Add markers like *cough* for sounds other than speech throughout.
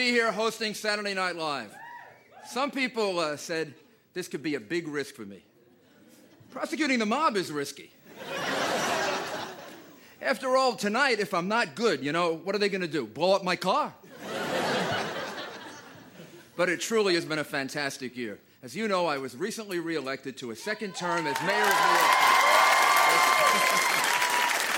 be here hosting Saturday Night Live. Some people uh, said this could be a big risk for me. Prosecuting the mob is risky. After all, tonight, if I'm not good, you know, what are they going to do? Blow up my car? but it truly has been a fantastic year. As you know, I was recently reelected to a second term as mayor of New York.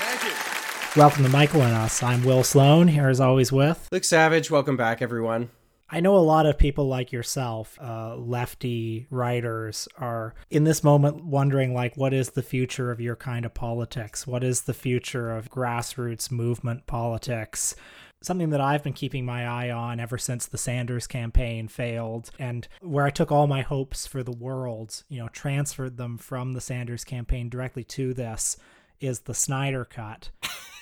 Thank you. Welcome to Michael and Us. I'm Will Sloan, here as always with Luke Savage. Welcome back, everyone. I know a lot of people like yourself, uh, lefty writers, are in this moment wondering, like, what is the future of your kind of politics? What is the future of grassroots movement politics? Something that I've been keeping my eye on ever since the Sanders campaign failed, and where I took all my hopes for the world, you know, transferred them from the Sanders campaign directly to this, is the Snyder Cut.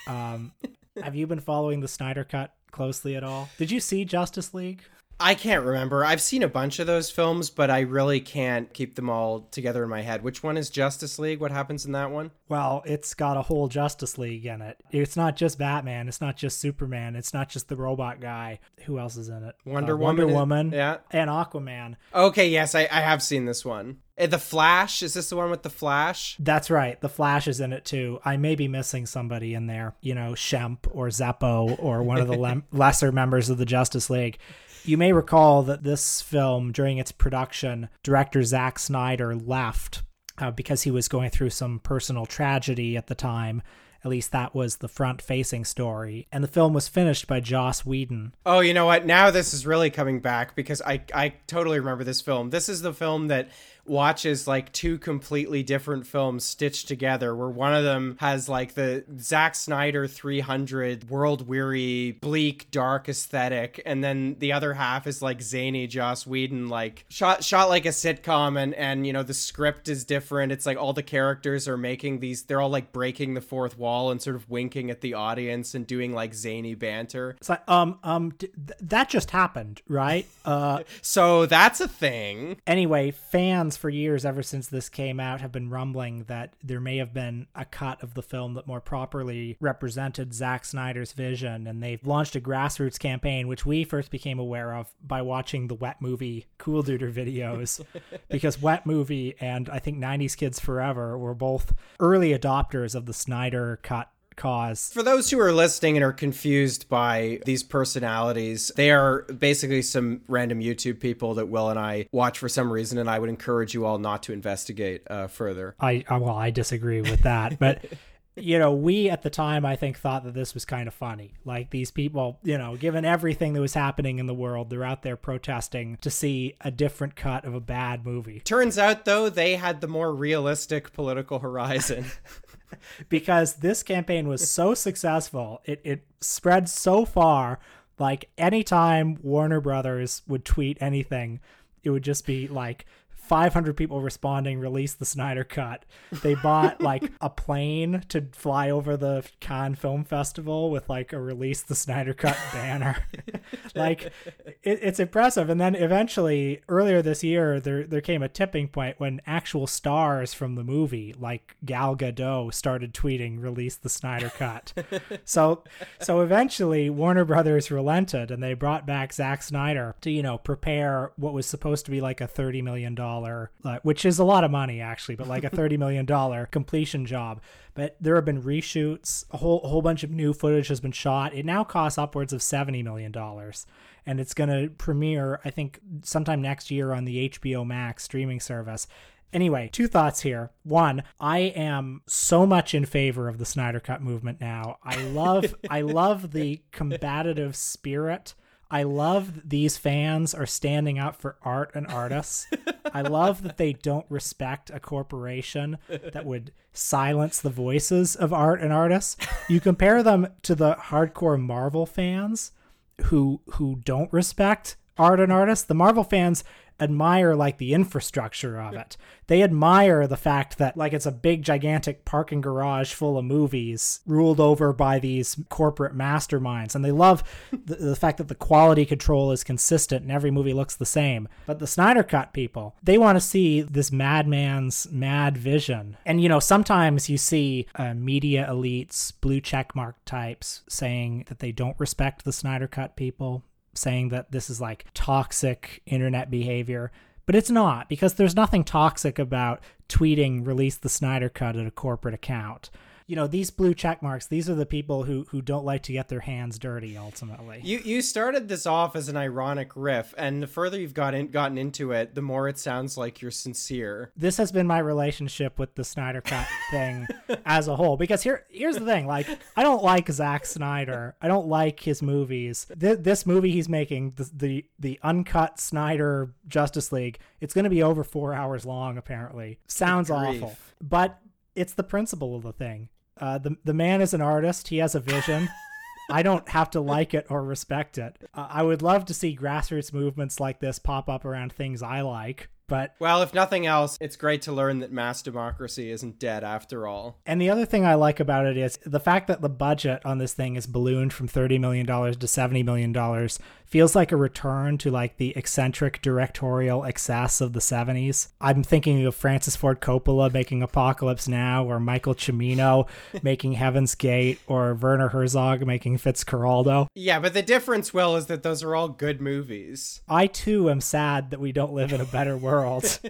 Um, have you been following the Snyder Cut closely at all? Did you see Justice League? I can't remember. I've seen a bunch of those films, but I really can't keep them all together in my head. Which one is Justice League? What happens in that one? Well, it's got a whole Justice League in it. It's not just Batman. It's not just Superman. It's not just the robot guy. Who else is in it? Wonder Uh, Woman. Wonder Woman. Yeah. And Aquaman. Okay, yes, I, I have seen this one. Uh, The Flash. Is this the one with the Flash? That's right. The Flash is in it too. I may be missing somebody in there. You know, Shemp or Zeppo or one of the lem- *laughs* lesser members of the Justice League. You may recall that this film, during its production, director Zack Snyder left uh, because he was going through some personal tragedy at the time. At least that was the front facing story. And the film was finished by Joss Whedon. Oh, you know what? Now this is really coming back because I I totally remember this film. This is the film that watches like two completely different films stitched together where one of them has like the Zack Snyder 300 world weary bleak dark aesthetic and then the other half is like zany Joss Whedon like shot shot like a sitcom and and you know the script is different. It's like all the characters are making these they're all like breaking the fourth wall and sort of winking at the audience and doing like zany banter. It's like, um, um, d- th- that just happened, right? Uh, *laughs* so that's a thing. Anyway, fans for years, ever since this came out, have been rumbling that there may have been a cut of the film that more properly represented Zack Snyder's vision, and they've launched a grassroots campaign, which we first became aware of by watching the Wet Movie Cool Duder videos, *laughs* because Wet Movie and I think 90s Kids Forever were both early adopters of the Snyder cut cause. For those who are listening and are confused by these personalities, they are basically some random YouTube people that Will and I watch for some reason, and I would encourage you all not to investigate uh, further. I, I well, I disagree with that, *laughs* but you know, we at the time I think thought that this was kind of funny. Like these people, you know, given everything that was happening in the world, they're out there protesting to see a different cut of a bad movie. Turns out, though, they had the more realistic political horizon. *laughs* *laughs* because this campaign was so successful, it it spread so far. Like anytime Warner Brothers would tweet anything, it would just be like 500 people responding release the Snyder cut. They bought *laughs* like a plane to fly over the Cannes Film Festival with like a release the Snyder cut banner. *laughs* like it, it's impressive. And then eventually earlier this year there there came a tipping point when actual stars from the movie like Gal Gadot started tweeting release the Snyder cut. *laughs* so so eventually Warner Brothers relented and they brought back Zack Snyder to you know prepare what was supposed to be like a 30 million dollar uh, which is a lot of money actually but like a 30 million dollar completion job but there have been reshoots a whole whole bunch of new footage has been shot it now costs upwards of 70 million dollars and it's going to premiere i think sometime next year on the hbo max streaming service Anyway, two thoughts here. One, I am so much in favor of the Snyder Cut movement now. I love I love the combative spirit. I love these fans are standing up for art and artists. I love that they don't respect a corporation that would silence the voices of art and artists. You compare them to the hardcore Marvel fans who who don't respect art and artists. The Marvel fans admire like the infrastructure of it. They admire the fact that like it's a big gigantic parking garage full of movies ruled over by these corporate masterminds and they love the, the fact that the quality control is consistent and every movie looks the same. But the Snyder cut people, they want to see this madman's mad vision. And you know, sometimes you see uh, media elites, blue checkmark types saying that they don't respect the Snyder cut people saying that this is like toxic internet behavior. But it's not because there's nothing toxic about tweeting release the Snyder Cut at a corporate account you know these blue check marks these are the people who who don't like to get their hands dirty ultimately. You you started this off as an ironic riff and the further you've gotten gotten into it the more it sounds like you're sincere. This has been my relationship with the snyder cut *laughs* thing as a whole because here here's the thing like i don't like Zack snyder. I don't like his movies. Th- this movie he's making the, the the uncut snyder justice league it's going to be over four hours long apparently. Sounds awful. But it's the principle of the thing uh, the the man is an artist. He has a vision. *laughs* I don't have to like it or respect it. Uh, I would love to see grassroots movements like this pop up around things I like. But well, if nothing else, it's great to learn that mass democracy isn't dead after all. And the other thing I like about it is the fact that the budget on this thing is ballooned from $30 million to $70 million feels like a return to like the eccentric directorial excess of the 70s. I'm thinking of Francis Ford Coppola making Apocalypse Now, or Michael Cimino *laughs* making Heaven's Gate, or Werner Herzog making Fitzcarraldo. Yeah, but the difference, Will, is that those are all good movies. I too am sad that we don't live in a better world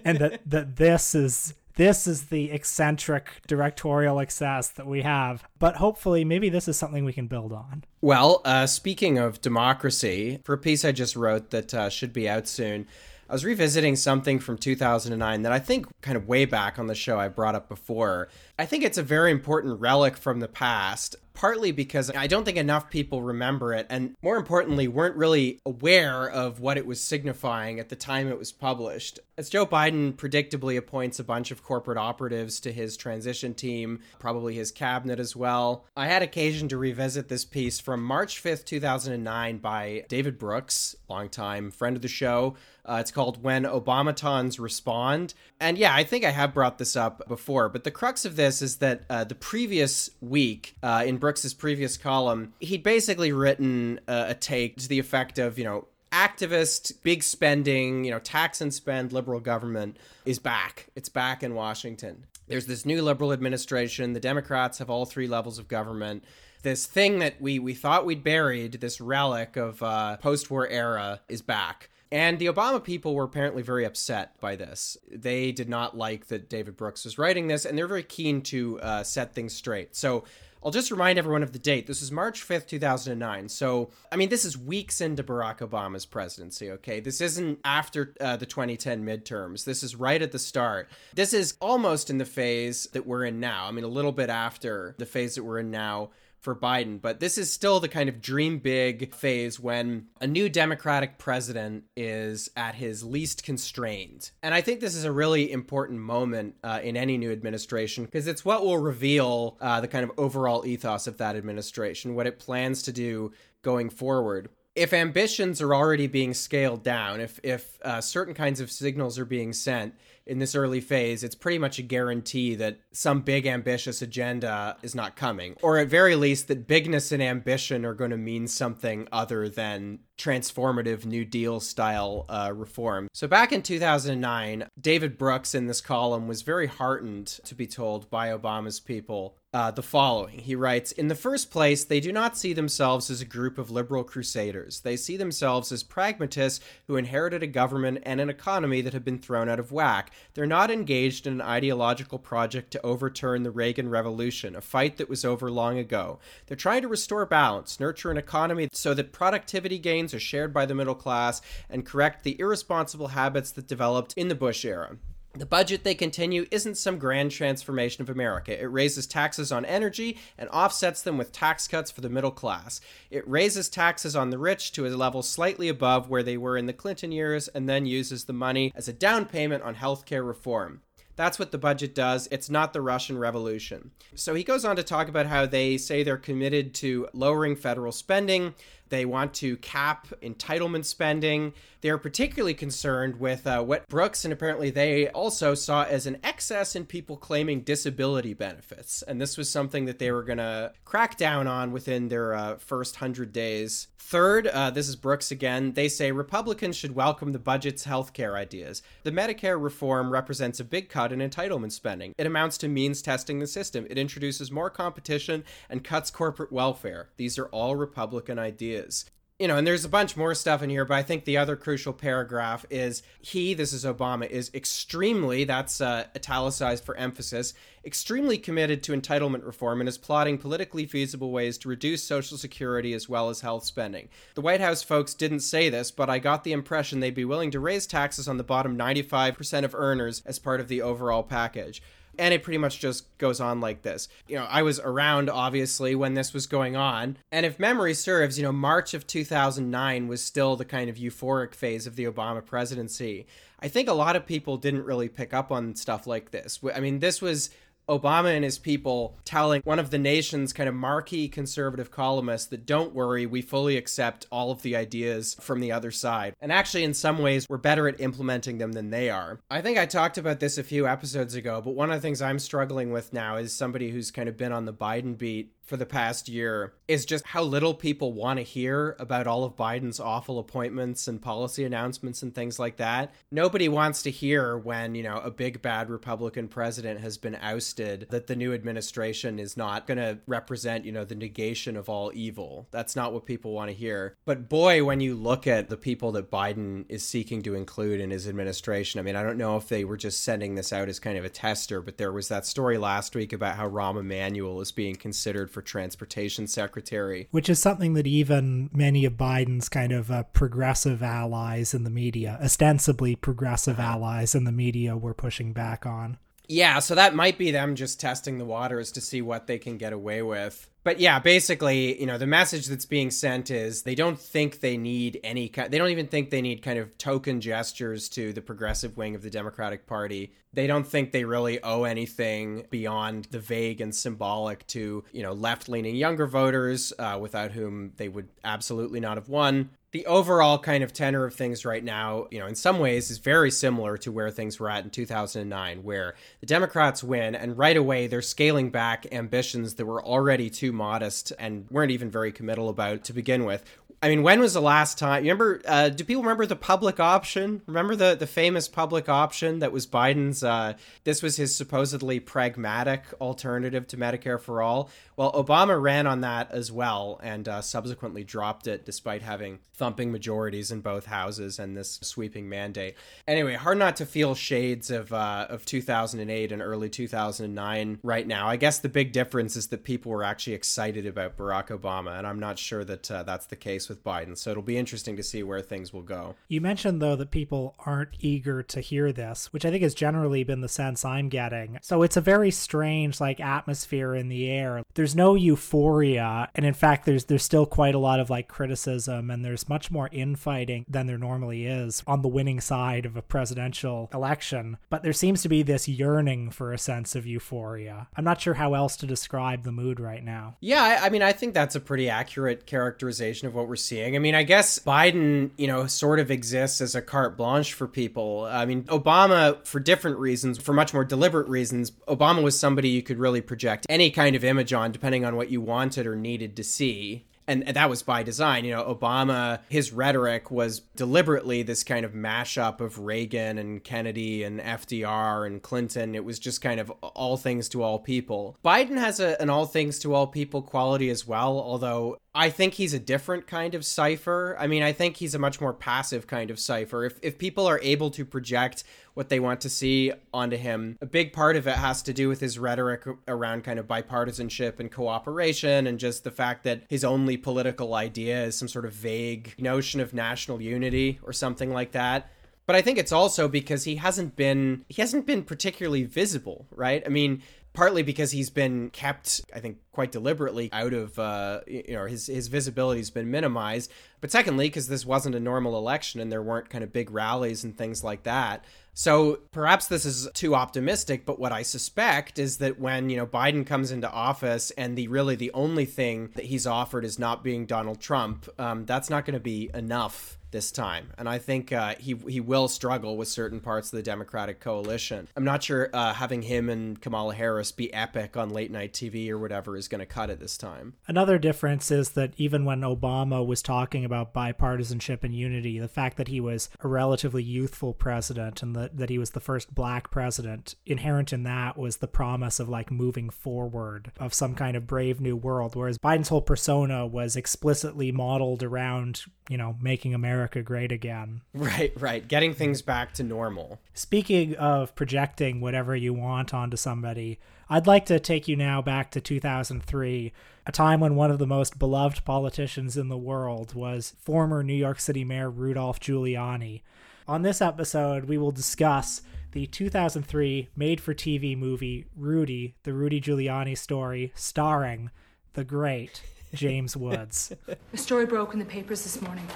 and that, *laughs* that this is this is the eccentric directorial excess that we have. But hopefully, maybe this is something we can build on. Well, uh, speaking of democracy, for a piece I just wrote that uh, should be out soon, I was revisiting something from 2009 that I think kind of way back on the show I brought up before. I think it's a very important relic from the past, partly because I don't think enough people remember it, and more importantly, weren't really aware of what it was signifying at the time it was published. As Joe Biden predictably appoints a bunch of corporate operatives to his transition team, probably his cabinet as well, I had occasion to revisit this piece from March 5th, 2009 by David Brooks, longtime friend of the show. Uh, it's called When Obamatons Respond. And yeah, I think I have brought this up before, but the crux of this is that uh, the previous week, uh, in Brooks's previous column, he'd basically written uh, a take to the effect of, you know, activist, big spending, you know, tax and spend liberal government is back. It's back in Washington. There's this new liberal administration. The Democrats have all three levels of government this thing that we we thought we'd buried, this relic of uh, post-war era, is back. And the Obama people were apparently very upset by this. They did not like that David Brooks was writing this, and they're very keen to uh, set things straight. So I'll just remind everyone of the date. This is March 5th, 2009. So, I mean, this is weeks into Barack Obama's presidency, okay? This isn't after uh, the 2010 midterms. This is right at the start. This is almost in the phase that we're in now. I mean, a little bit after the phase that we're in now for Biden, but this is still the kind of dream big phase when a new Democratic president is at his least constrained. And I think this is a really important moment uh, in any new administration because it's what will reveal uh, the kind of overall ethos of that administration, what it plans to do going forward if ambitions are already being scaled down, if if uh, certain kinds of signals are being sent, in this early phase, it's pretty much a guarantee that some big ambitious agenda is not coming, or at very least that bigness and ambition are going to mean something other than transformative New Deal style uh, reform. So back in 2009, David Brooks in this column was very heartened to be told by Obama's people uh, the following. He writes In the first place, they do not see themselves as a group of liberal crusaders. They see themselves as pragmatists who inherited a government and an economy that have been thrown out of whack. They're not engaged in an ideological project to overturn the Reagan Revolution, a fight that was over long ago. They're trying to restore balance, nurture an economy so that productivity gains are shared by the middle class, and correct the irresponsible habits that developed in the Bush era. The budget, they continue, isn't some grand transformation of America. It raises taxes on energy and offsets them with tax cuts for the middle class. It raises taxes on the rich to a level slightly above where they were in the Clinton years and then uses the money as a down payment on healthcare reform. That's what the budget does. It's not the Russian Revolution. So he goes on to talk about how they say they're committed to lowering federal spending, they want to cap entitlement spending. They're particularly concerned with uh, what Brooks and apparently they also saw as an excess in people claiming disability benefits. And this was something that they were going to crack down on within their uh, first 100 days. Third, uh, this is Brooks again. They say Republicans should welcome the budget's healthcare ideas. The Medicare reform represents a big cut in entitlement spending. It amounts to means testing the system. It introduces more competition and cuts corporate welfare. These are all Republican ideas is. you know, and there's a bunch more stuff in here, but I think the other crucial paragraph is he, this is Obama, is extremely, that's uh, italicized for emphasis, extremely committed to entitlement reform and is plotting politically feasible ways to reduce Social Security as well as health spending. The White House folks didn't say this, but I got the impression they'd be willing to raise taxes on the bottom 95% of earners as part of the overall package and it pretty much just goes on like this. You know, I was around obviously when this was going on, and if memory serves, you know, March of 2009 was still the kind of euphoric phase of the Obama presidency. I think a lot of people didn't really pick up on stuff like this. I mean, this was Obama and his people telling one of the nation's kind of marquee conservative columnists that don't worry, we fully accept all of the ideas from the other side. And actually, in some ways, we're better at implementing them than they are. I think I talked about this a few episodes ago, but one of the things I'm struggling with now is somebody who's kind of been on the Biden beat for the past year is just how little people want to hear about all of Biden's awful appointments and policy announcements and things like that. Nobody wants to hear when, you know, a big bad Republican president has been ousted that the new administration is not going to represent, you know, the negation of all evil. That's not what people want to hear. But boy, when you look at the people that Biden is seeking to include in his administration, I mean, I don't know if they were just sending this out as kind of a tester, but there was that story last week about how Rahm Emanuel is being considered for transportation secretary. Which is something that even many of Biden's kind of uh, progressive allies in the media, ostensibly progressive uh-huh. allies in the media, were pushing back on. Yeah, so that might be them just testing the waters to see what they can get away with. But yeah, basically, you know, the message that's being sent is they don't think they need any kind they don't even think they need kind of token gestures to the progressive wing of the Democratic Party. They don't think they really owe anything beyond the vague and symbolic to, you know, left-leaning younger voters uh, without whom they would absolutely not have won the overall kind of tenor of things right now, you know, in some ways is very similar to where things were at in 2009, where the Democrats win and right away they're scaling back ambitions that were already too modest and weren't even very committal about to begin with. I mean, when was the last time? You remember? Uh, do people remember the public option? Remember the the famous public option that was Biden's? Uh, this was his supposedly pragmatic alternative to Medicare for all. Well, Obama ran on that as well, and uh, subsequently dropped it, despite having thumping majorities in both houses and this sweeping mandate. Anyway, hard not to feel shades of uh, of 2008 and early 2009 right now. I guess the big difference is that people were actually excited about Barack Obama, and I'm not sure that uh, that's the case with Biden. So it'll be interesting to see where things will go. You mentioned, though, that people aren't eager to hear this, which I think has generally been the sense I'm getting. So it's a very strange, like, atmosphere in the air. There's no euphoria. And in fact, there's, there's still quite a lot of, like, criticism, and there's much more infighting than there normally is on the winning side of a presidential election. But there seems to be this yearning for a sense of euphoria. I'm not sure how else to describe the mood right now. Yeah, I, I mean, I think that's a pretty accurate characterization of what we're seeing. I mean, I guess Biden, you know, sort of exists as a carte blanche for people. I mean, Obama, for different reasons, for much more deliberate reasons, Obama was somebody you could really project any kind of image on, depending on what you wanted or needed to see and that was by design. You know, Obama, his rhetoric was deliberately this kind of mashup of Reagan and Kennedy and FDR and Clinton. It was just kind of all things to all people. Biden has a, an all things to all people quality as well, although I think he's a different kind of cipher. I mean, I think he's a much more passive kind of cipher. If if people are able to project what they want to see onto him, a big part of it has to do with his rhetoric around kind of bipartisanship and cooperation and just the fact that his only political idea is some sort of vague notion of national unity or something like that but I think it's also because he hasn't been he hasn't been particularly visible, right? I mean, partly because he's been kept, I think, quite deliberately out of, uh, you know, his his visibility's been minimized. But secondly, because this wasn't a normal election and there weren't kind of big rallies and things like that. So perhaps this is too optimistic, but what I suspect is that when, you know, Biden comes into office and the really the only thing that he's offered is not being Donald Trump, um, that's not going to be enough this time, and I think uh, he he will struggle with certain parts of the Democratic coalition. I'm not sure uh, having him and Kamala Harris be epic on late night TV or whatever is going to cut it this time. Another difference is that even when Obama was talking about bipartisanship and unity, the fact that he was a relatively youthful president and that, that he was the first black president, inherent in that was the promise of like moving forward of some kind of brave new world. Whereas Biden's whole persona was explicitly modeled around, you know, making America great again. Right, right. Getting things back to normal. Speaking of projecting whatever you want onto somebody, I'd like to take you now back to 2003, a time when one of the most beloved politicians in the world was former New York City Mayor Rudolph Giuliani. On this episode, we will discuss the 2003 made for TV movie Rudy, the Rudy Giuliani story, starring the great James Woods. A story broke in the papers this morning.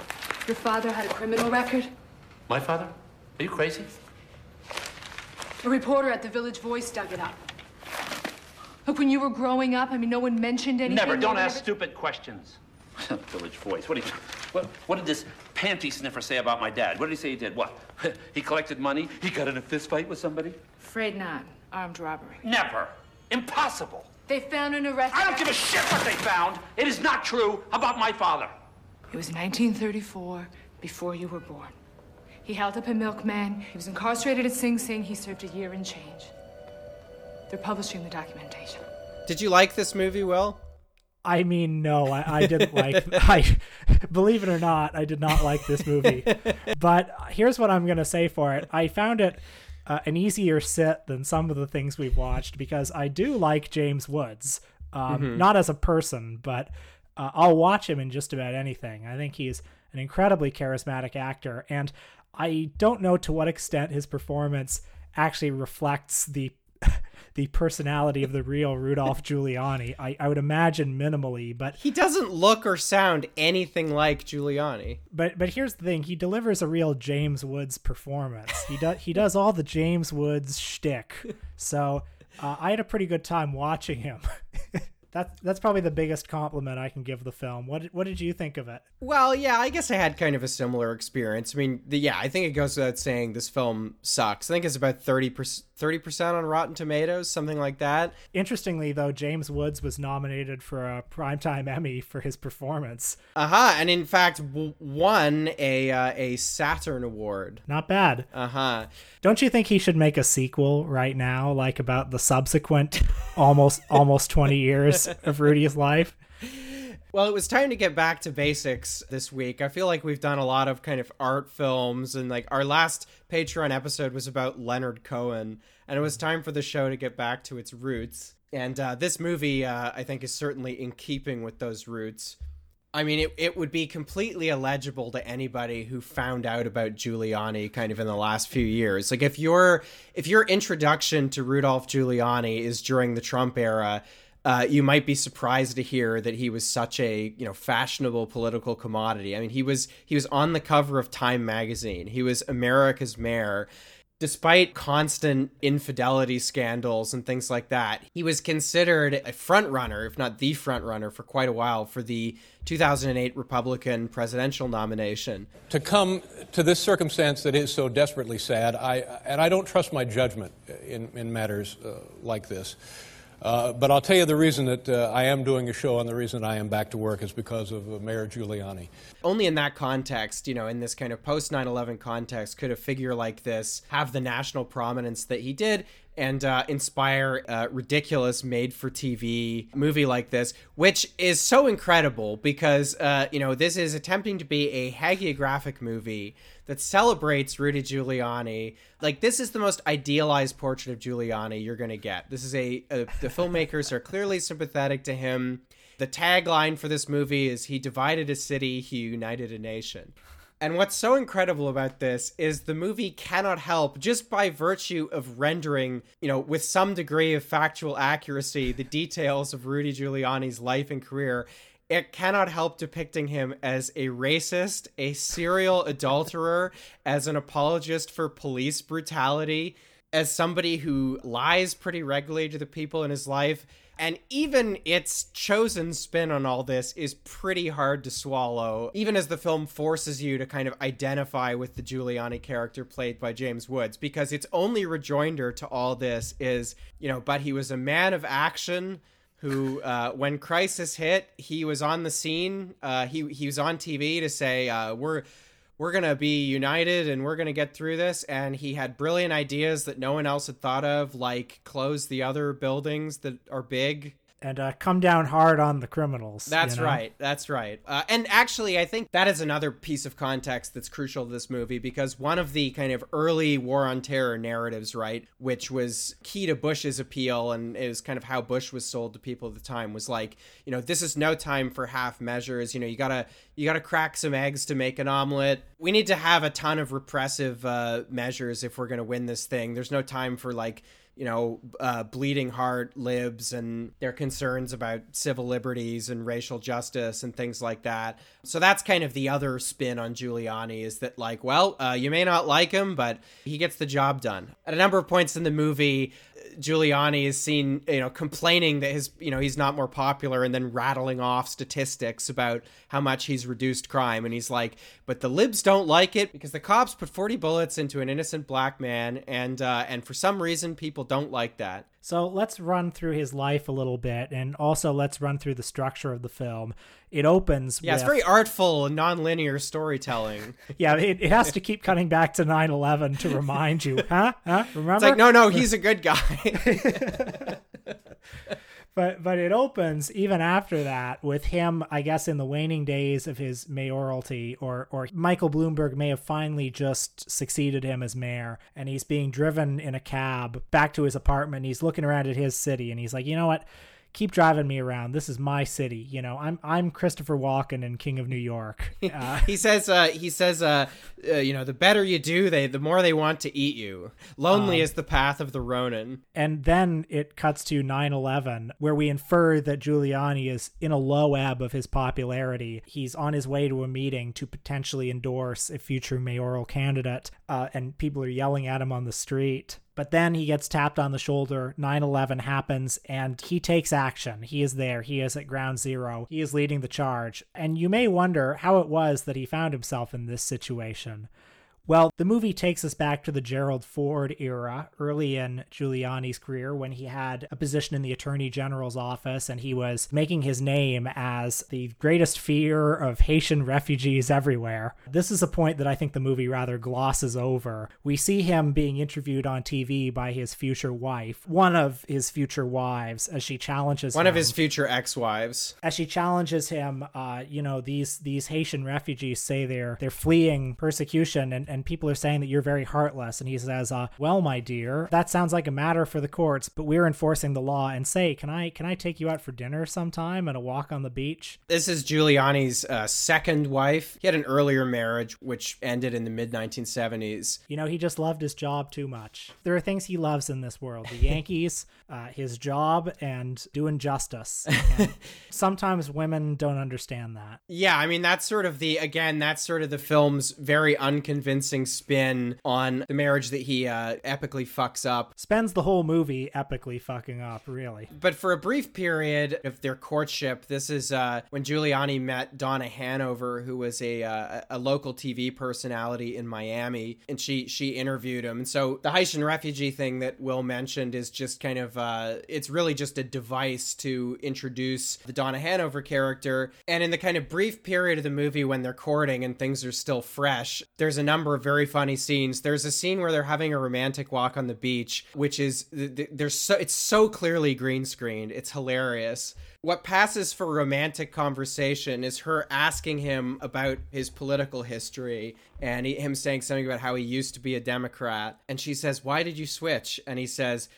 Your father had a criminal record. My father? Are you crazy? A reporter at the Village Voice dug it up. Look, when you were growing up, I mean, no one mentioned anything. Never. Don't ask ever- stupid questions. *laughs* Village voice. What did, he, what, what did this panty sniffer say about my dad? What did he say he did? What? *laughs* he collected money? He got in a fist fight with somebody? Afraid not. Armed robbery. Never. Impossible. They found an arrest. I don't give a shit what they found. It is not true about my father. It was 1934, before you were born. He held up a milkman. He was incarcerated at Sing Sing. He served a year and change. They're publishing the documentation. Did you like this movie, Will? I mean, no, I, I didn't like. *laughs* I believe it or not, I did not like this movie. But here's what I'm gonna say for it: I found it uh, an easier sit than some of the things we've watched because I do like James Woods, um, not as a person, but uh, I'll watch him in just about anything. I think he's an incredibly charismatic actor, and I don't know to what extent his performance actually reflects the *laughs* the personality of the real Rudolph *laughs* Giuliani. I, I would imagine minimally, but He doesn't look or sound anything like Giuliani. but but here's the thing: he delivers a real James Woods performance. He does he does all the James Woods shtick. *laughs* So uh, I had a pretty good time watching him. That's that's probably the biggest compliment I can give the film. What did- what did you think of it? Well, yeah, I guess I had kind of a similar experience. I mean, the, yeah, I think it goes without saying this film sucks. I think it's about 30%, 30% on Rotten Tomatoes, something like that. Interestingly, though, James Woods was nominated for a primetime Emmy for his performance. Uh-huh, and in fact w- won a uh, a Saturn award. Not bad. Uh-huh. Don't you think he should make a sequel right now, like about the subsequent almost almost twenty years *laughs* of Rudy's life? Well, it was time to get back to basics this week. I feel like we've done a lot of kind of art films, and like our last Patreon episode was about Leonard Cohen, and it was time for the show to get back to its roots. And uh, this movie, uh, I think, is certainly in keeping with those roots. I mean, it, it would be completely illegible to anybody who found out about Giuliani kind of in the last few years. Like if your if your introduction to Rudolph Giuliani is during the Trump era, uh, you might be surprised to hear that he was such a you know fashionable political commodity. I mean, he was he was on the cover of Time magazine. He was America's mayor. Despite constant infidelity scandals and things like that, he was considered a front runner, if not the front runner, for quite a while for the 2008 Republican presidential nomination. to come to this circumstance that is so desperately sad, I, and I don't trust my judgment in, in matters uh, like this. Uh, but I'll tell you the reason that uh, I am doing a show and the reason I am back to work is because of uh, Mayor Giuliani. only in that context, you know, in this kind of post 9 11 context, could a figure like this have the national prominence that he did and uh, inspire a ridiculous made for TV movie like this, which is so incredible because, uh, you know, this is attempting to be a hagiographic movie that celebrates Rudy Giuliani. Like, this is the most idealized portrait of Giuliani you're going to get. This is a, a the filmmakers are clearly sympathetic to him. The tagline for this movie is He divided a city, he united a nation. And what's so incredible about this is the movie cannot help, just by virtue of rendering, you know, with some degree of factual accuracy, the details of Rudy Giuliani's life and career. It cannot help depicting him as a racist, a serial adulterer, as an apologist for police brutality, as somebody who lies pretty regularly to the people in his life. And even its chosen spin on all this is pretty hard to swallow, even as the film forces you to kind of identify with the Giuliani character played by James Woods, because its only rejoinder to all this is, you know, but he was a man of action who, uh, when crisis hit, he was on the scene. Uh, he he was on TV to say, uh, "We're we're gonna be united and we're gonna get through this." And he had brilliant ideas that no one else had thought of, like close the other buildings that are big and uh, come down hard on the criminals. That's you know? right. That's right. Uh, and actually, I think that is another piece of context that's crucial to this movie because one of the kind of early war on terror narratives, right, which was key to Bush's appeal and is kind of how Bush was sold to people at the time, was like, you know, this is no time for half measures. You know, you gotta you gotta crack some eggs to make an omelet. We need to have a ton of repressive uh, measures if we're gonna win this thing. There's no time for like you know, uh, bleeding heart libs and their concerns about civil liberties and racial justice and things like that. So that's kind of the other spin on Giuliani is that, like, well, uh, you may not like him, but he gets the job done. At a number of points in the movie, Giuliani is seen, you know, complaining that his, you know, he's not more popular and then rattling off statistics about how much he's reduced crime. And he's like, but the libs don't like it because the cops put 40 bullets into an innocent black man. And, uh, and for some reason, people don't like that. So let's run through his life a little bit, and also let's run through the structure of the film. It opens. Yeah, with, it's very artful and non-linear storytelling. *laughs* yeah, it, it has to keep cutting back to 9-11 to remind you, *laughs* huh? Huh? Remember? It's like, no, no, he's a good guy. *laughs* but but it opens even after that with him i guess in the waning days of his mayoralty or or michael bloomberg may have finally just succeeded him as mayor and he's being driven in a cab back to his apartment he's looking around at his city and he's like you know what keep driving me around. This is my city. You know, I'm I'm Christopher Walken and King of New York. *laughs* Uh, he *laughs* says uh, he says uh, uh, you know the better you do, they the more they want to eat you. Lonely um, is the path of the Ronin. And then it cuts to 9/11, where we infer that Giuliani is in a low ebb of his popularity. He's on his way to a meeting to potentially endorse a future mayoral candidate, uh, and people are yelling at him on the street. But then he gets tapped on the shoulder. 9 11 happens and he takes action. He is there. He is at ground zero. He is leading the charge. And you may wonder how it was that he found himself in this situation. Well, the movie takes us back to the Gerald Ford era, early in Giuliani's career, when he had a position in the Attorney General's office and he was making his name as the greatest fear of Haitian refugees everywhere. This is a point that I think the movie rather glosses over. We see him being interviewed on TV by his future wife, one of his future wives, as she challenges one him, of his future ex-wives. As she challenges him, uh, you know, these these Haitian refugees say they're they're fleeing persecution and and people are saying that you're very heartless. And he says, uh, "Well, my dear, that sounds like a matter for the courts, but we're enforcing the law. And say, can I can I take you out for dinner sometime and a walk on the beach?" This is Giuliani's uh, second wife. He had an earlier marriage which ended in the mid 1970s. You know, he just loved his job too much. There are things he loves in this world: the Yankees, *laughs* uh, his job, and doing justice. *laughs* And sometimes women don't understand that. Yeah, I mean that's sort of the again that's sort of the film's very unconvincing spin on the marriage that he uh, epically fucks up. Spends the whole movie epically fucking up, really. But for a brief period of their courtship, this is uh, when Giuliani met Donna Hanover, who was a uh, a local TV personality in Miami, and she she interviewed him. And so the Haitian refugee thing that Will mentioned is just kind of uh, it's really just a device to introduce the Donna Hanover character. And in the kind of brief period of the movie when they're courting and things are still fresh, there's a number of very funny scenes. There's a scene where they're having a romantic walk on the beach, which is there's so it's so clearly green screened. It's hilarious. What passes for romantic conversation is her asking him about his political history and he, him saying something about how he used to be a Democrat. And she says, "Why did you switch?" And he says,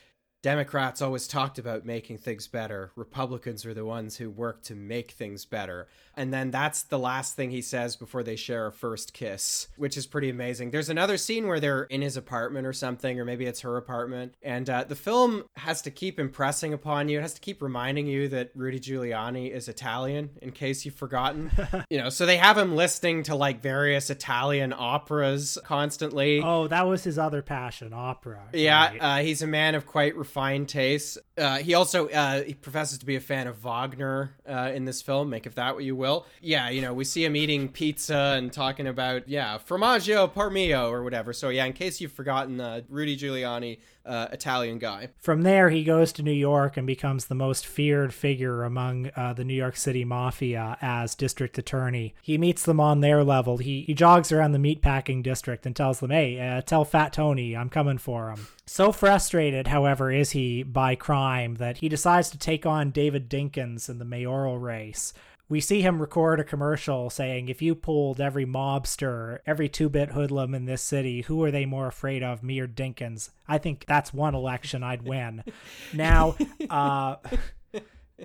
Democrats always talked about making things better. Republicans are the ones who work to make things better. And then that's the last thing he says before they share a first kiss, which is pretty amazing. There's another scene where they're in his apartment or something, or maybe it's her apartment. And uh, the film has to keep impressing upon you, it has to keep reminding you that Rudy Giuliani is Italian, in case you've forgotten. *laughs* you know, so they have him listening to like various Italian operas constantly. Oh, that was his other passion, opera. Yeah, right. uh, he's a man of quite refined tastes. Uh, he also uh, he professes to be a fan of Wagner uh, in this film. Make of that what you will. Yeah, you know, we see him eating pizza and talking about yeah, formaggio parmio or whatever. So yeah, in case you've forgotten, uh, Rudy Giuliani, uh, Italian guy. From there, he goes to New York and becomes the most feared figure among uh, the New York City mafia as district attorney. He meets them on their level. He, he jogs around the meatpacking district and tells them, hey, uh, tell Fat Tony I'm coming for him. So frustrated, however, is he by crime that he decides to take on David Dinkins in the mayoral race. We see him record a commercial saying, if you pulled every mobster, every two bit hoodlum in this city, who are they more afraid of, me or Dinkins? I think that's one election I'd win. now, *laughs* uh,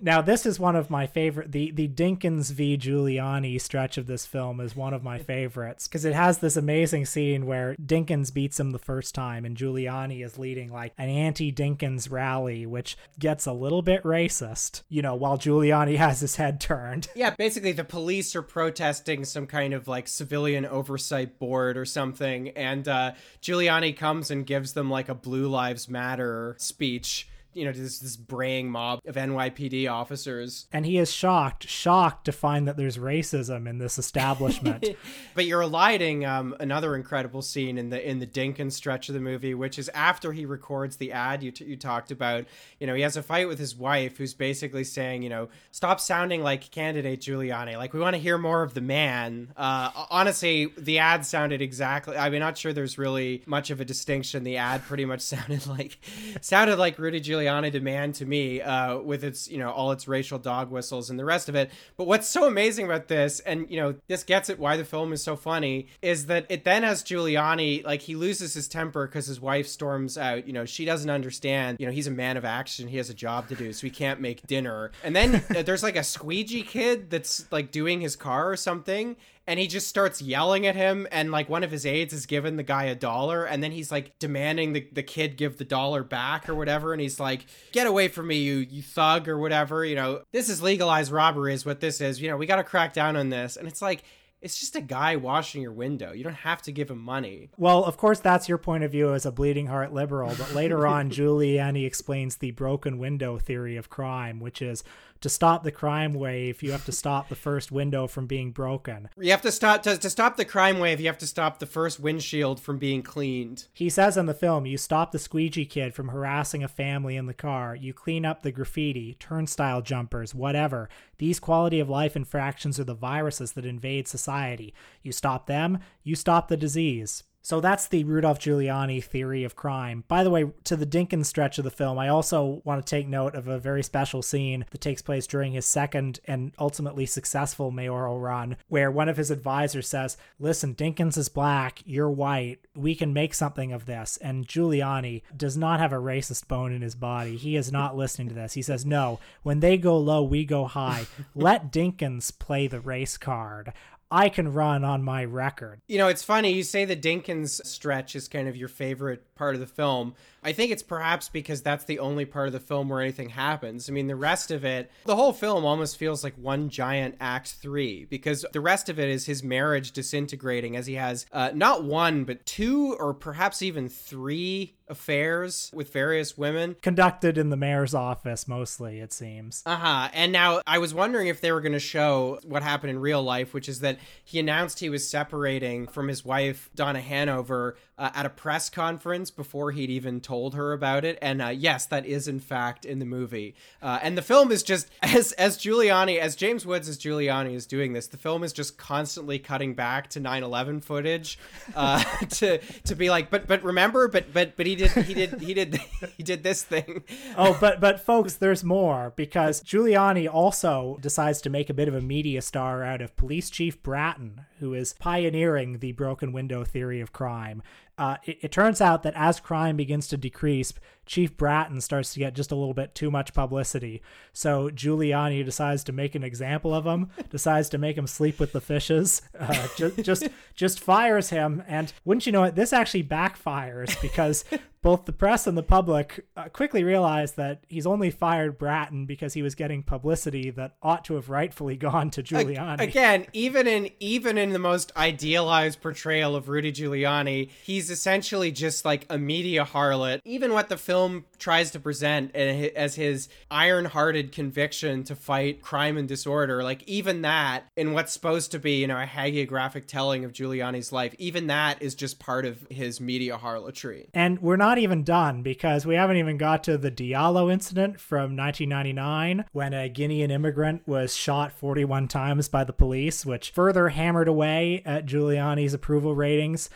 now this is one of my favorite the the Dinkins v Giuliani stretch of this film is one of my favorites because it has this amazing scene where Dinkins beats him the first time and Giuliani is leading like an anti-Dinkins rally which gets a little bit racist you know while Giuliani *laughs* has his head turned Yeah, basically the police are protesting some kind of like civilian oversight board or something, and uh, Giuliani comes and gives them like a Blue Lives Matter speech. You know, this this braying mob of NYPD officers. and he is shocked shocked to find that there's racism in this establishment *laughs* But you're eliding um, another incredible scene in the in the Dinkins stretch of the movie, which is after he records the ad you, t- you talked about. You know, he has a fight with his wife, who's basically saying, you know, stop sounding like candidate Giuliani. Like we want to hear more of the man. Uh, honestly, the ad sounded exactly. I mean, not sure there's really much of a distinction. The ad pretty much *laughs* sounded like sounded like Rudy Giuliani to man to me, uh, with its you know all its racial dog whistles and the rest of it. But what's so amazing about this, and you know, this gets at why the film is so funny, is that it then has Giuliani like he loses his temper because his wife storms out. You know, she doesn't understand. You know, he's a man of action. He has a job to do, so he can't make dinner. And then *laughs* there's like a squeegee kid that's like doing his car or something. And he just starts yelling at him, and like one of his aides has given the guy a dollar, and then he's like demanding the, the kid give the dollar back or whatever, and he's like, "Get away from me, you you thug or whatever." You know, this is legalized robbery, is what this is. You know, we got to crack down on this, and it's like. It's just a guy washing your window. You don't have to give him money. Well, of course, that's your point of view as a bleeding heart liberal, but later on, *laughs* Giuliani explains the broken window theory of crime, which is to stop the crime wave, you have to stop the first window from being broken. You have to stop to, to stop the crime wave. You have to stop the first windshield from being cleaned. He says in the film, you stop the squeegee kid from harassing a family in the car, you clean up the graffiti, turnstile jumpers, whatever. These quality of life infractions are the viruses that invade society. You stop them, you stop the disease. So that's the Rudolph Giuliani theory of crime. By the way, to the Dinkins stretch of the film, I also want to take note of a very special scene that takes place during his second and ultimately successful mayoral run, where one of his advisors says, Listen, Dinkins is black, you're white, we can make something of this. And Giuliani does not have a racist bone in his body. He is not *laughs* listening to this. He says, No, when they go low, we go high. Let Dinkins play the race card. I can run on my record. You know, it's funny. You say the Dinkins stretch is kind of your favorite part of the film. I think it's perhaps because that's the only part of the film where anything happens. I mean, the rest of it, the whole film almost feels like one giant act three because the rest of it is his marriage disintegrating as he has uh, not one, but two or perhaps even three affairs with various women. Conducted in the mayor's office, mostly, it seems. Uh huh. And now I was wondering if they were going to show what happened in real life, which is that he announced he was separating from his wife, Donna Hanover, uh, at a press conference before he'd even told her about it. And uh, yes, that is in fact in the movie. Uh, and the film is just *laughs* as as Giuliani, as James Woods as Giuliani is doing this, the film is just constantly cutting back to 9/11 footage uh, *laughs* to to be like, but but remember, but but but he did he did he did *laughs* he did this thing. oh, but but folks, there's more because Giuliani also decides to make a bit of a media star out of Police Chief Bratton, who is pioneering the broken window theory of crime. Uh, it, it turns out that as crime begins to decrease, Chief Bratton starts to get just a little bit too much publicity. So Giuliani decides to make an example of him, *laughs* decides to make him sleep with the fishes, uh, just, just just fires him. And wouldn't you know it, this actually backfires because both the press and the public uh, quickly realize that he's only fired Bratton because he was getting publicity that ought to have rightfully *laughs* gone to Giuliani. Again, even in even in the most idealized portrayal of Rudy Giuliani, he's essentially just like a media harlot. Even what the film tries to present as his iron-hearted conviction to fight crime and disorder, like even that in what's supposed to be, you know, a hagiographic telling of Giuliani's life, even that is just part of his media harlotry. And we're not even done because we haven't even got to the Diallo incident from 1999 when a Guinean immigrant was shot 41 times by the police, which further hammered away at Giuliani's approval ratings.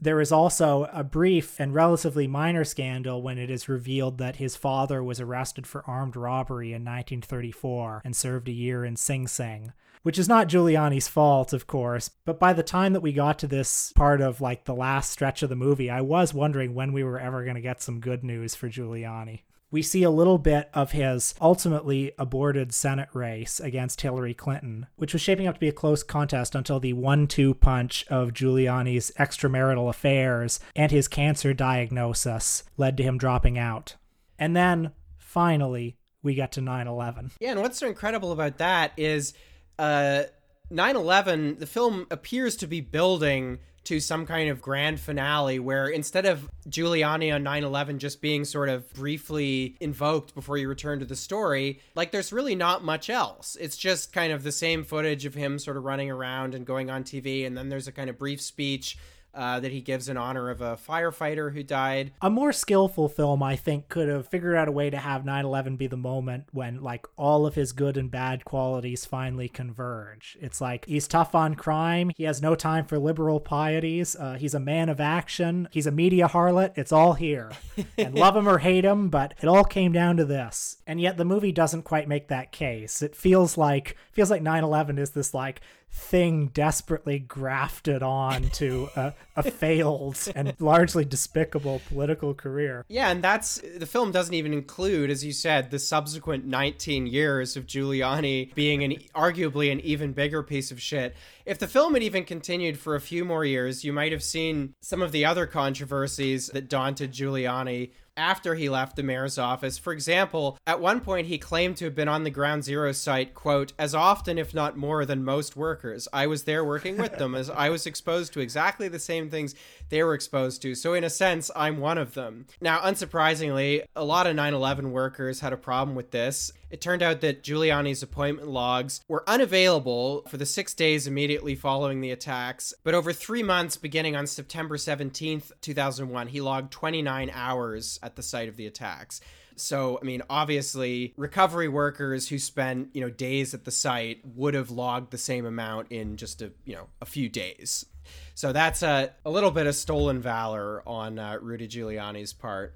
There is also a brief and relatively minor scandal when it is revealed that his father was arrested for armed robbery in 1934 and served a year in Sing Sing. Which is not Giuliani's fault, of course, but by the time that we got to this part of like the last stretch of the movie, I was wondering when we were ever going to get some good news for Giuliani we see a little bit of his ultimately aborted Senate race against Hillary Clinton, which was shaping up to be a close contest until the one two punch of Giuliani's extramarital affairs and his cancer diagnosis led to him dropping out. And then, finally, we get to 9 11. Yeah, and what's so incredible about that is uh, 9 11, the film appears to be building to some kind of grand finale where instead of Giuliani on 9 11 just being sort of briefly invoked before you return to the story, like there's really not much else. It's just kind of the same footage of him sort of running around and going on TV, and then there's a kind of brief speech uh, that he gives in honor of a firefighter who died. A more skillful film, I think, could have figured out a way to have 9 11 be the moment when, like, all of his good and bad qualities finally converge. It's like he's tough on crime, he has no time for liberal pieties, uh, he's a man of action, he's a media harlot. It's all here. *laughs* and love him or hate him, but it all came down to this. And yet the movie doesn't quite make that case. It feels like feels like 9 11 is this, like, thing desperately grafted on to a, a *laughs* failed and largely despicable political career. Yeah, and that's the film doesn't even include, as you said, the subsequent 19 years of Giuliani being an arguably an even bigger piece of shit. If the film had even continued for a few more years, you might have seen some of the other controversies that daunted Giuliani after he left the mayor's office. For example, at one point he claimed to have been on the ground zero site, quote, as often, if not more, than most workers. I was there working with them as I was exposed to exactly the same things they were exposed to. So, in a sense, I'm one of them. Now, unsurprisingly, a lot of 9 11 workers had a problem with this. It turned out that Giuliani's appointment logs were unavailable for the six days immediately following the attacks, but over three months, beginning on September 17th, 2001, he logged 29 hours at the site of the attacks. So, I mean, obviously, recovery workers who spent, you know, days at the site would have logged the same amount in just a, you know, a few days. So that's a, a little bit of stolen valor on uh, Rudy Giuliani's part.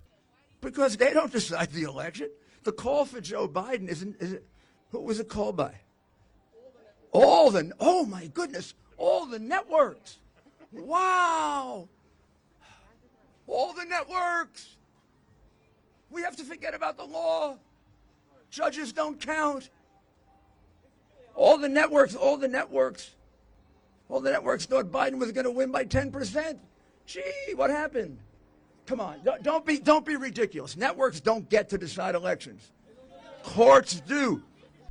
Because they don't decide the election. The call for Joe Biden isn't, is it, who was it called by? All the, oh my goodness, all the networks. Wow. All the networks. We have to forget about the law. Judges don't count. All the networks, all the networks, all the networks thought Biden was going to win by 10%. Gee, what happened? Come on, don't be, don't be ridiculous. Networks don't get to decide elections. Courts do.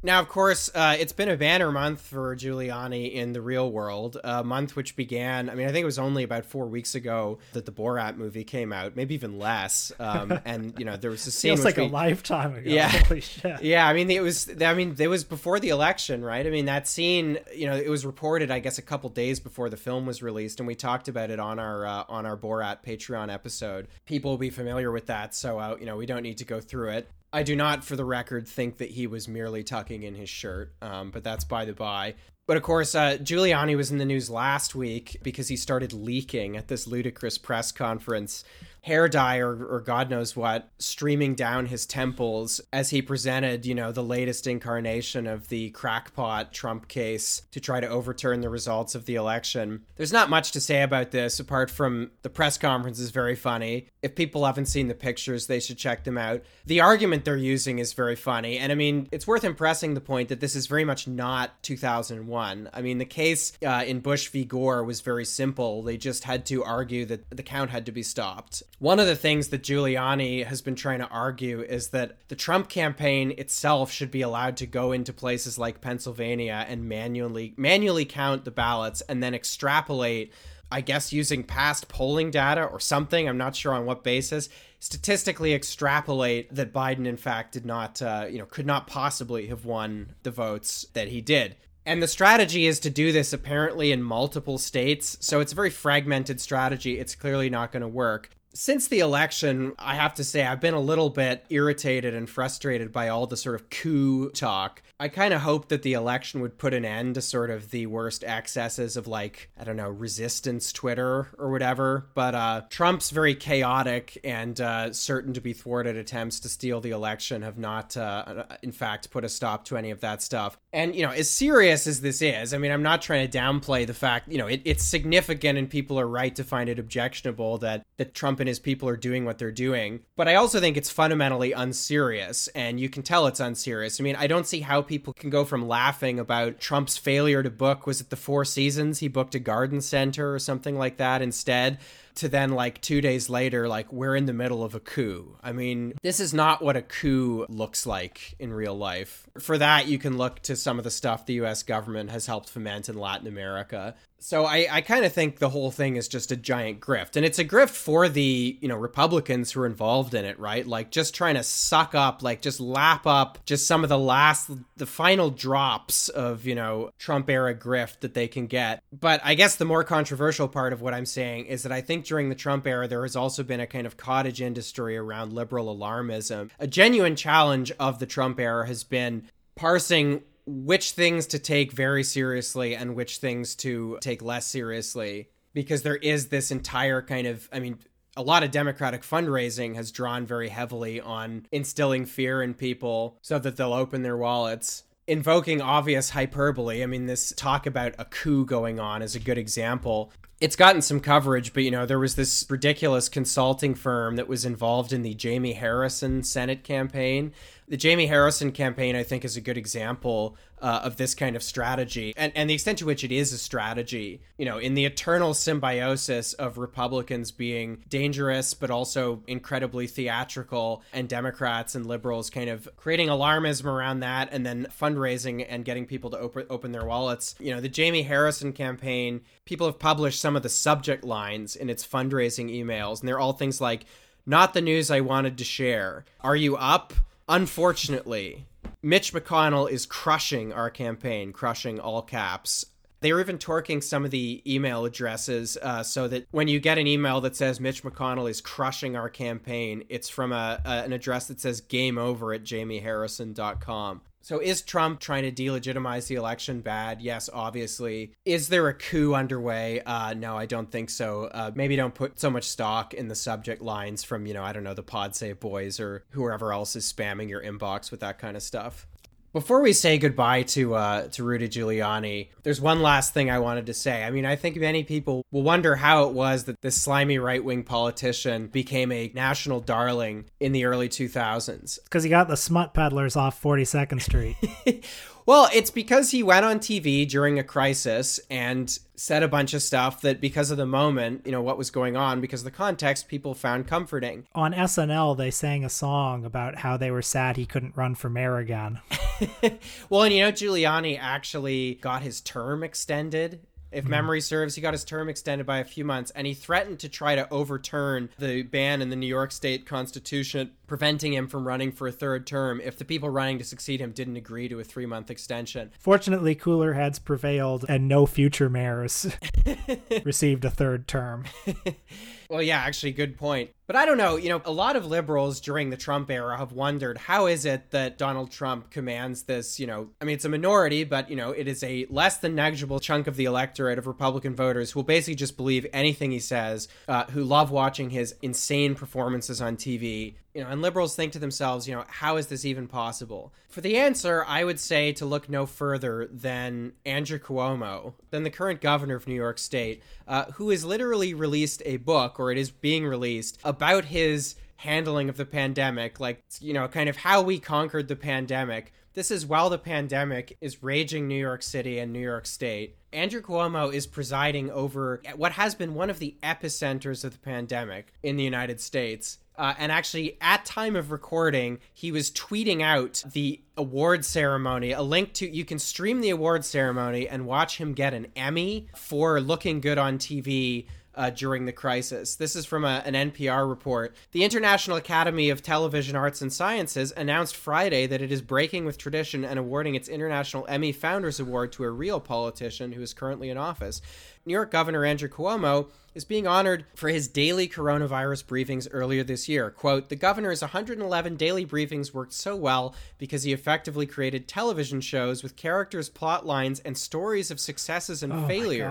Now, of course, uh, it's been a banner month for Giuliani in the real world. A month which began, I mean, I think it was only about four weeks ago that the Borat movie came out, maybe even less. Um, *laughs* and you know, there was a scene. Feels like we, a lifetime ago. Yeah, *laughs* Holy shit. yeah. I mean, it was. I mean, it was before the election, right? I mean, that scene. You know, it was reported, I guess, a couple days before the film was released, and we talked about it on our uh, on our Borat Patreon episode. People will be familiar with that, so uh, you know, we don't need to go through it. I do not, for the record, think that he was merely tucking in his shirt, um, but that's by the by. But of course, uh, Giuliani was in the news last week because he started leaking at this ludicrous press conference hair dye or, or God knows what streaming down his temples as he presented, you know, the latest incarnation of the crackpot Trump case to try to overturn the results of the election. There's not much to say about this apart from the press conference is very funny. If people haven't seen the pictures, they should check them out. The argument they're using is very funny. And I mean, it's worth impressing the point that this is very much not 2001. I mean, the case uh, in Bush v. Gore was very simple. They just had to argue that the count had to be stopped. One of the things that Giuliani has been trying to argue is that the Trump campaign itself should be allowed to go into places like Pennsylvania and manually manually count the ballots and then extrapolate I guess using past polling data or something, I'm not sure on what basis, statistically extrapolate that Biden in fact did not uh, you know could not possibly have won the votes that he did. And the strategy is to do this apparently in multiple states. So it's a very fragmented strategy. It's clearly not going to work since the election, I have to say I've been a little bit irritated and frustrated by all the sort of coup talk. I kind of hoped that the election would put an end to sort of the worst excesses of like, I don't know, resistance Twitter or whatever. But uh, Trump's very chaotic and uh, certain to be thwarted attempts to steal the election have not, uh, in fact, put a stop to any of that stuff. And, you know, as serious as this is, I mean, I'm not trying to downplay the fact, you know, it, it's significant and people are right to find it objectionable that, that Trump and his people are doing what they're doing. But I also think it's fundamentally unserious, and you can tell it's unserious. I mean, I don't see how people can go from laughing about Trump's failure to book, was it the Four Seasons? He booked a garden center or something like that instead to then like two days later like we're in the middle of a coup i mean this is not what a coup looks like in real life for that you can look to some of the stuff the us government has helped foment in latin america so I, I kind of think the whole thing is just a giant grift. And it's a grift for the, you know, Republicans who are involved in it, right? Like just trying to suck up, like just lap up just some of the last, the final drops of, you know, Trump era grift that they can get. But I guess the more controversial part of what I'm saying is that I think during the Trump era, there has also been a kind of cottage industry around liberal alarmism. A genuine challenge of the Trump era has been parsing which things to take very seriously and which things to take less seriously because there is this entire kind of i mean a lot of democratic fundraising has drawn very heavily on instilling fear in people so that they'll open their wallets invoking obvious hyperbole. I mean this talk about a coup going on is a good example. It's gotten some coverage, but you know, there was this ridiculous consulting firm that was involved in the Jamie Harrison Senate campaign. The Jamie Harrison campaign, I think, is a good example uh, of this kind of strategy and, and the extent to which it is a strategy, you know, in the eternal symbiosis of Republicans being dangerous, but also incredibly theatrical, and Democrats and liberals kind of creating alarmism around that and then fundraising and getting people to open, open their wallets. You know, the Jamie Harrison campaign, people have published some of the subject lines in its fundraising emails, and they're all things like, not the news I wanted to share. Are you up? Unfortunately, Mitch McConnell is crushing our campaign, crushing all caps. They're even torquing some of the email addresses uh, so that when you get an email that says Mitch McConnell is crushing our campaign, it's from a, a an address that says game over at jamieharrison.com. So is Trump trying to delegitimize the election bad? Yes, obviously. Is there a coup underway? Uh, no, I don't think so. Uh, maybe don't put so much stock in the subject lines from, you know, I don't know, the Pod Save Boys or whoever else is spamming your inbox with that kind of stuff. Before we say goodbye to uh, to Rudy Giuliani, there's one last thing I wanted to say. I mean, I think many people will wonder how it was that this slimy right wing politician became a national darling in the early 2000s. Because he got the smut peddlers off 42nd Street. *laughs* Well, it's because he went on TV during a crisis and said a bunch of stuff that, because of the moment, you know, what was going on, because of the context, people found comforting. On SNL, they sang a song about how they were sad he couldn't run for mayor again. *laughs* well, and you know, Giuliani actually got his term extended if mm-hmm. memory serves, he got his term extended by a few months, and he threatened to try to overturn the ban in the New York State Constitution, preventing him from running for a third term if the people running to succeed him didn't agree to a three month extension. Fortunately, cooler heads prevailed, and no future mayors *laughs* received a third term. *laughs* Well, yeah, actually, good point. But I don't know, you know, a lot of liberals during the Trump era have wondered how is it that Donald Trump commands this, you know, I mean, it's a minority, but, you know, it is a less than negligible chunk of the electorate of Republican voters who will basically just believe anything he says, uh, who love watching his insane performances on TV. You know, and liberals think to themselves, you know, how is this even possible? For the answer, I would say to look no further than Andrew Cuomo, than the current governor of New York State, uh, who has literally released a book, or it is being released, about his handling of the pandemic, like, you know, kind of how we conquered the pandemic. This is while the pandemic is raging New York City and New York State. Andrew Cuomo is presiding over what has been one of the epicenters of the pandemic in the United States. Uh, and actually, at time of recording, he was tweeting out the award ceremony. A link to you can stream the award ceremony and watch him get an Emmy for looking good on TV uh, during the crisis. This is from a, an NPR report. The International Academy of Television Arts and Sciences announced Friday that it is breaking with tradition and awarding its International Emmy Founders Award to a real politician who is currently in office. New York Governor Andrew Cuomo is being honored for his daily coronavirus briefings earlier this year. Quote, the governor's 111 daily briefings worked so well because he effectively created television shows with characters, plot lines, and stories of successes and Oh failure.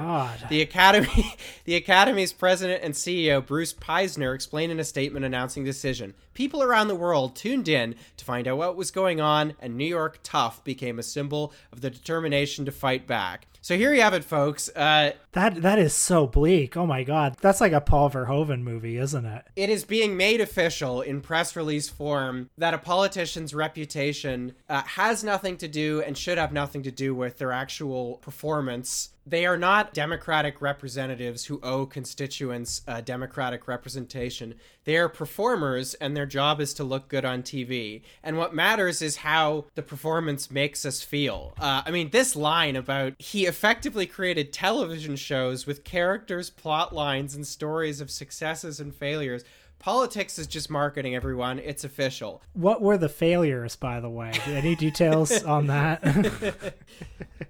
The Academy, *laughs* the Academy's president and CEO Bruce Paisner explained in a statement announcing the decision. People around the world tuned in to find out what was going on, and New York tough became a symbol of the determination to fight back. So here you have it, folks. Uh, That that is so bleak. Oh my god. That's like a Paul Verhoeven movie, isn't it? it is being made official in press release form that a politician's reputation uh, has nothing to do and should have nothing to do with their actual performance. They are not Democratic representatives who owe constituents uh, Democratic representation. They are performers, and their job is to look good on TV. And what matters is how the performance makes us feel. Uh, I mean, this line about he effectively created television shows with characters, plot lines, and stories of successes and failures. Politics is just marketing, everyone. It's official. What were the failures, by the way? Any details *laughs* on that? *laughs*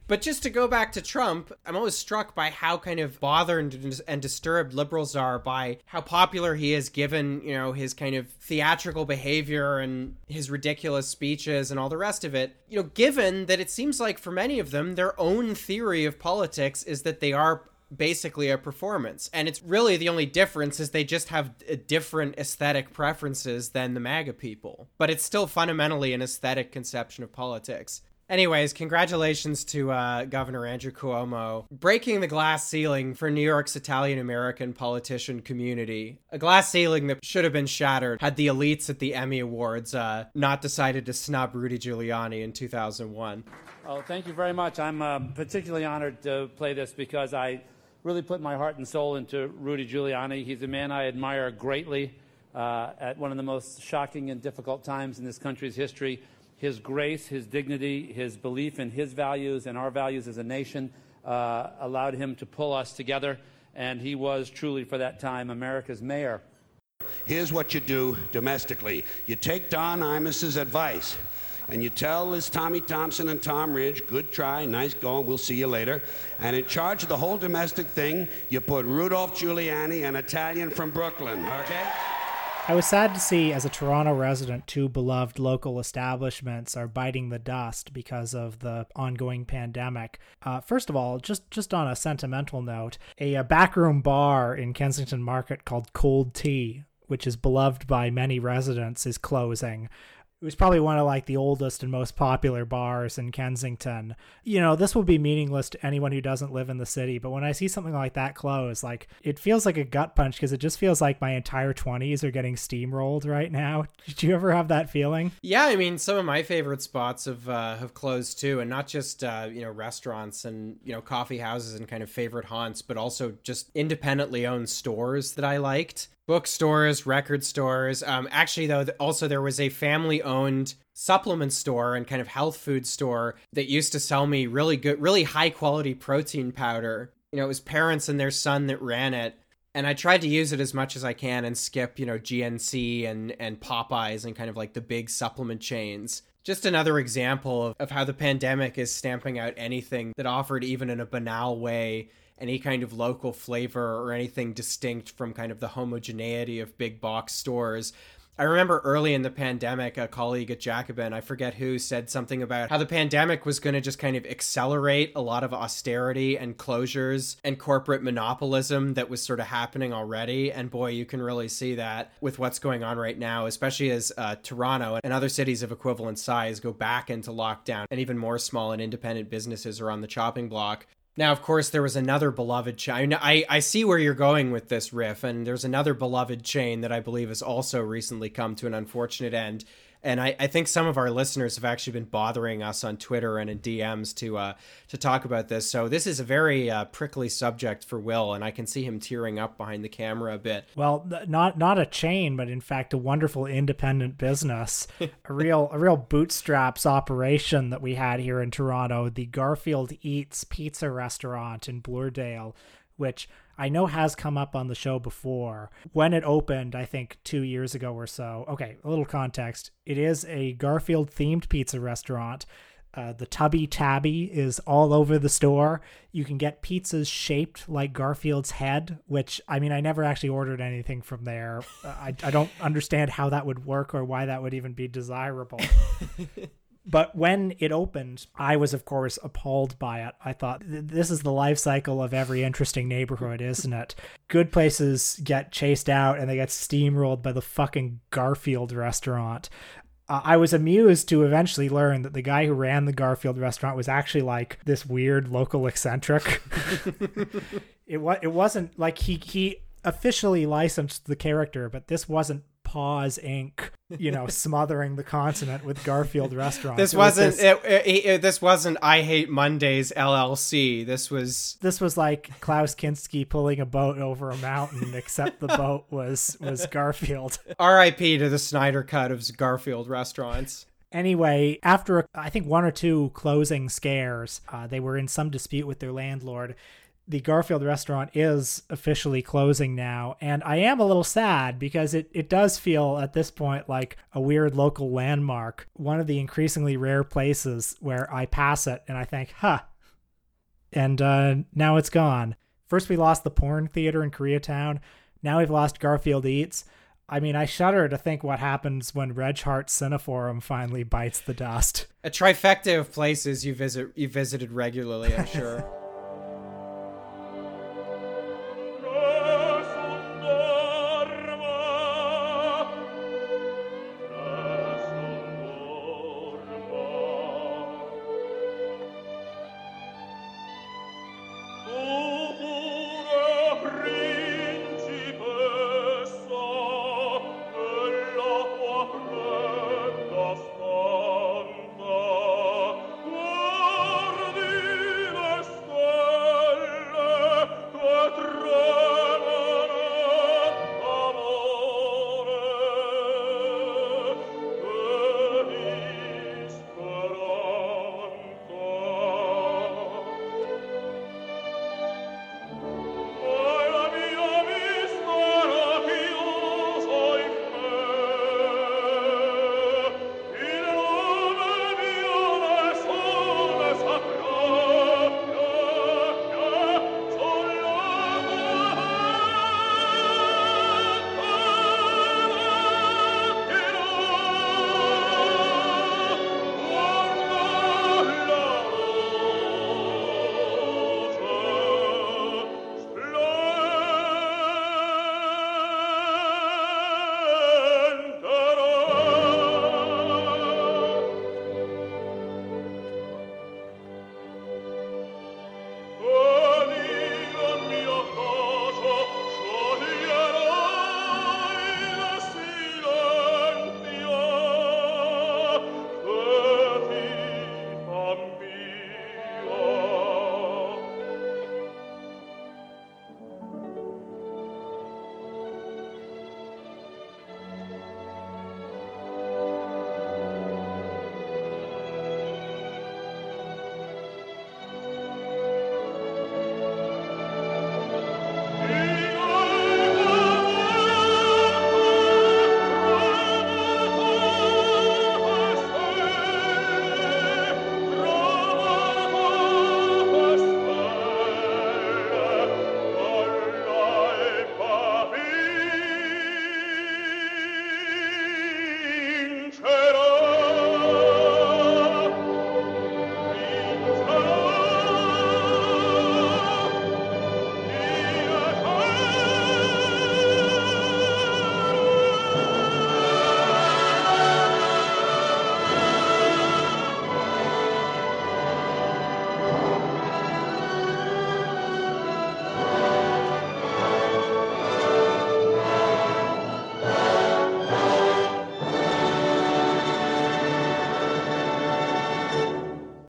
But just to go back to Trump, I'm always struck by how kind of bothered and- disturbed liberals are by how popular he is given, you know, his kind of theatrical behavior and his ridiculous speeches and all the rest of it. You know, given that it seems like for many of them, their own theory of politics is that they are basically a performance. And it's really the only difference is they just have different aesthetic preferences than the MAGA people. But it's still fundamentally an aesthetic conception of politics. Anyways, congratulations to uh, Governor Andrew Cuomo breaking the glass ceiling for New York's Italian American politician community. A glass ceiling that should have been shattered had the elites at the Emmy Awards uh, not decided to snub Rudy Giuliani in 2001. Oh, thank you very much. I'm uh, particularly honored to play this because I really put my heart and soul into Rudy Giuliani. He's a man I admire greatly uh, at one of the most shocking and difficult times in this country's history. His grace, his dignity, his belief in his values and our values as a nation uh, allowed him to pull us together, and he was truly, for that time, America's mayor. Here's what you do domestically you take Don Imus's advice. And you tell this Tommy Thompson and Tom Ridge, good try, nice going, we'll see you later. And in charge of the whole domestic thing, you put Rudolph Giuliani, an Italian from Brooklyn, okay? I was sad to see, as a Toronto resident, two beloved local establishments are biting the dust because of the ongoing pandemic. Uh, first of all, just just on a sentimental note, a, a backroom bar in Kensington Market called Cold Tea, which is beloved by many residents, is closing. It was probably one of like the oldest and most popular bars in Kensington. You know, this will be meaningless to anyone who doesn't live in the city, but when I see something like that close, like it feels like a gut punch because it just feels like my entire 20s are getting steamrolled right now. *laughs* Did you ever have that feeling? Yeah, I mean, some of my favorite spots have uh, have closed too, and not just uh, you know restaurants and you know coffee houses and kind of favorite haunts, but also just independently owned stores that I liked. Bookstores, record stores. Um, actually, though, also there was a family owned supplement store and kind of health food store that used to sell me really good, really high quality protein powder. You know, it was parents and their son that ran it and I tried to use it as much as I can and skip, you know, GNC and and Popeyes and kind of like the big supplement chains Just another example of, of how the pandemic is stamping out anything that offered, even in a banal way, any kind of local flavor or anything distinct from kind of the homogeneity of big box stores. I remember early in the pandemic, a colleague at Jacobin, I forget who, said something about how the pandemic was going to just kind of accelerate a lot of austerity and closures and corporate monopolism that was sort of happening already. And boy, you can really see that with what's going on right now, especially as uh, Toronto and other cities of equivalent size go back into lockdown and even more small and independent businesses are on the chopping block. Now, of course, there was another beloved chain. I, I see where you're going with this riff, and there's another beloved chain that I believe has also recently come to an unfortunate end and I, I think some of our listeners have actually been bothering us on Twitter and in DMs to uh, to talk about this. So this is a very uh, prickly subject for Will, and I can see him tearing up behind the camera a bit. Well, not not a chain, but in fact a wonderful independent business, a *laughs* real a real bootstraps operation that we had here in Toronto, the Garfield Eats Pizza Restaurant in Bloordale, which I know has come up on the show before. When it opened, I think two years ago or so. Okay, a little context. It is a Garfield themed pizza restaurant. Uh, the Tubby Tabby is all over the store. You can get pizzas shaped like Garfield's head, which I mean, I never actually ordered anything from there. Uh, I, I don't understand how that would work or why that would even be desirable. *laughs* But when it opened, I was, of course, appalled by it. I thought, this is the life cycle of every interesting neighborhood, isn't it? Good places get chased out and they get steamrolled by the fucking Garfield restaurant. Uh, I was amused to eventually learn that the guy who ran the Garfield restaurant was actually like this weird local eccentric. *laughs* it was it wasn't like he he officially licensed the character, but this wasn't Paws Inc. You know, *laughs* smothering the continent with Garfield restaurants. This It was wasn't. this- It, it, it- this wasn't. I hate Mondays LLC. This was. this was like Klaus Kinski pulling a boat over a mountain, except the boat was was Garfield. *laughs* R.I.P. to the Snyder cut of Garfield restaurants. Anyway, after I think one or two closing scares, uh, they were in some dispute with their landlord. The Garfield restaurant is officially closing now, and I am a little sad because it, it does feel at this point like a weird local landmark, one of the increasingly rare places where I pass it and I think, huh, and uh, now it's gone. First, we lost the porn theater in Koreatown. Now we've lost Garfield Eats. I mean, I shudder to think what happens when Reg Hartt Cineforum finally bites the dust. A trifecta of places you visit. You visited regularly. I'm sure. *laughs*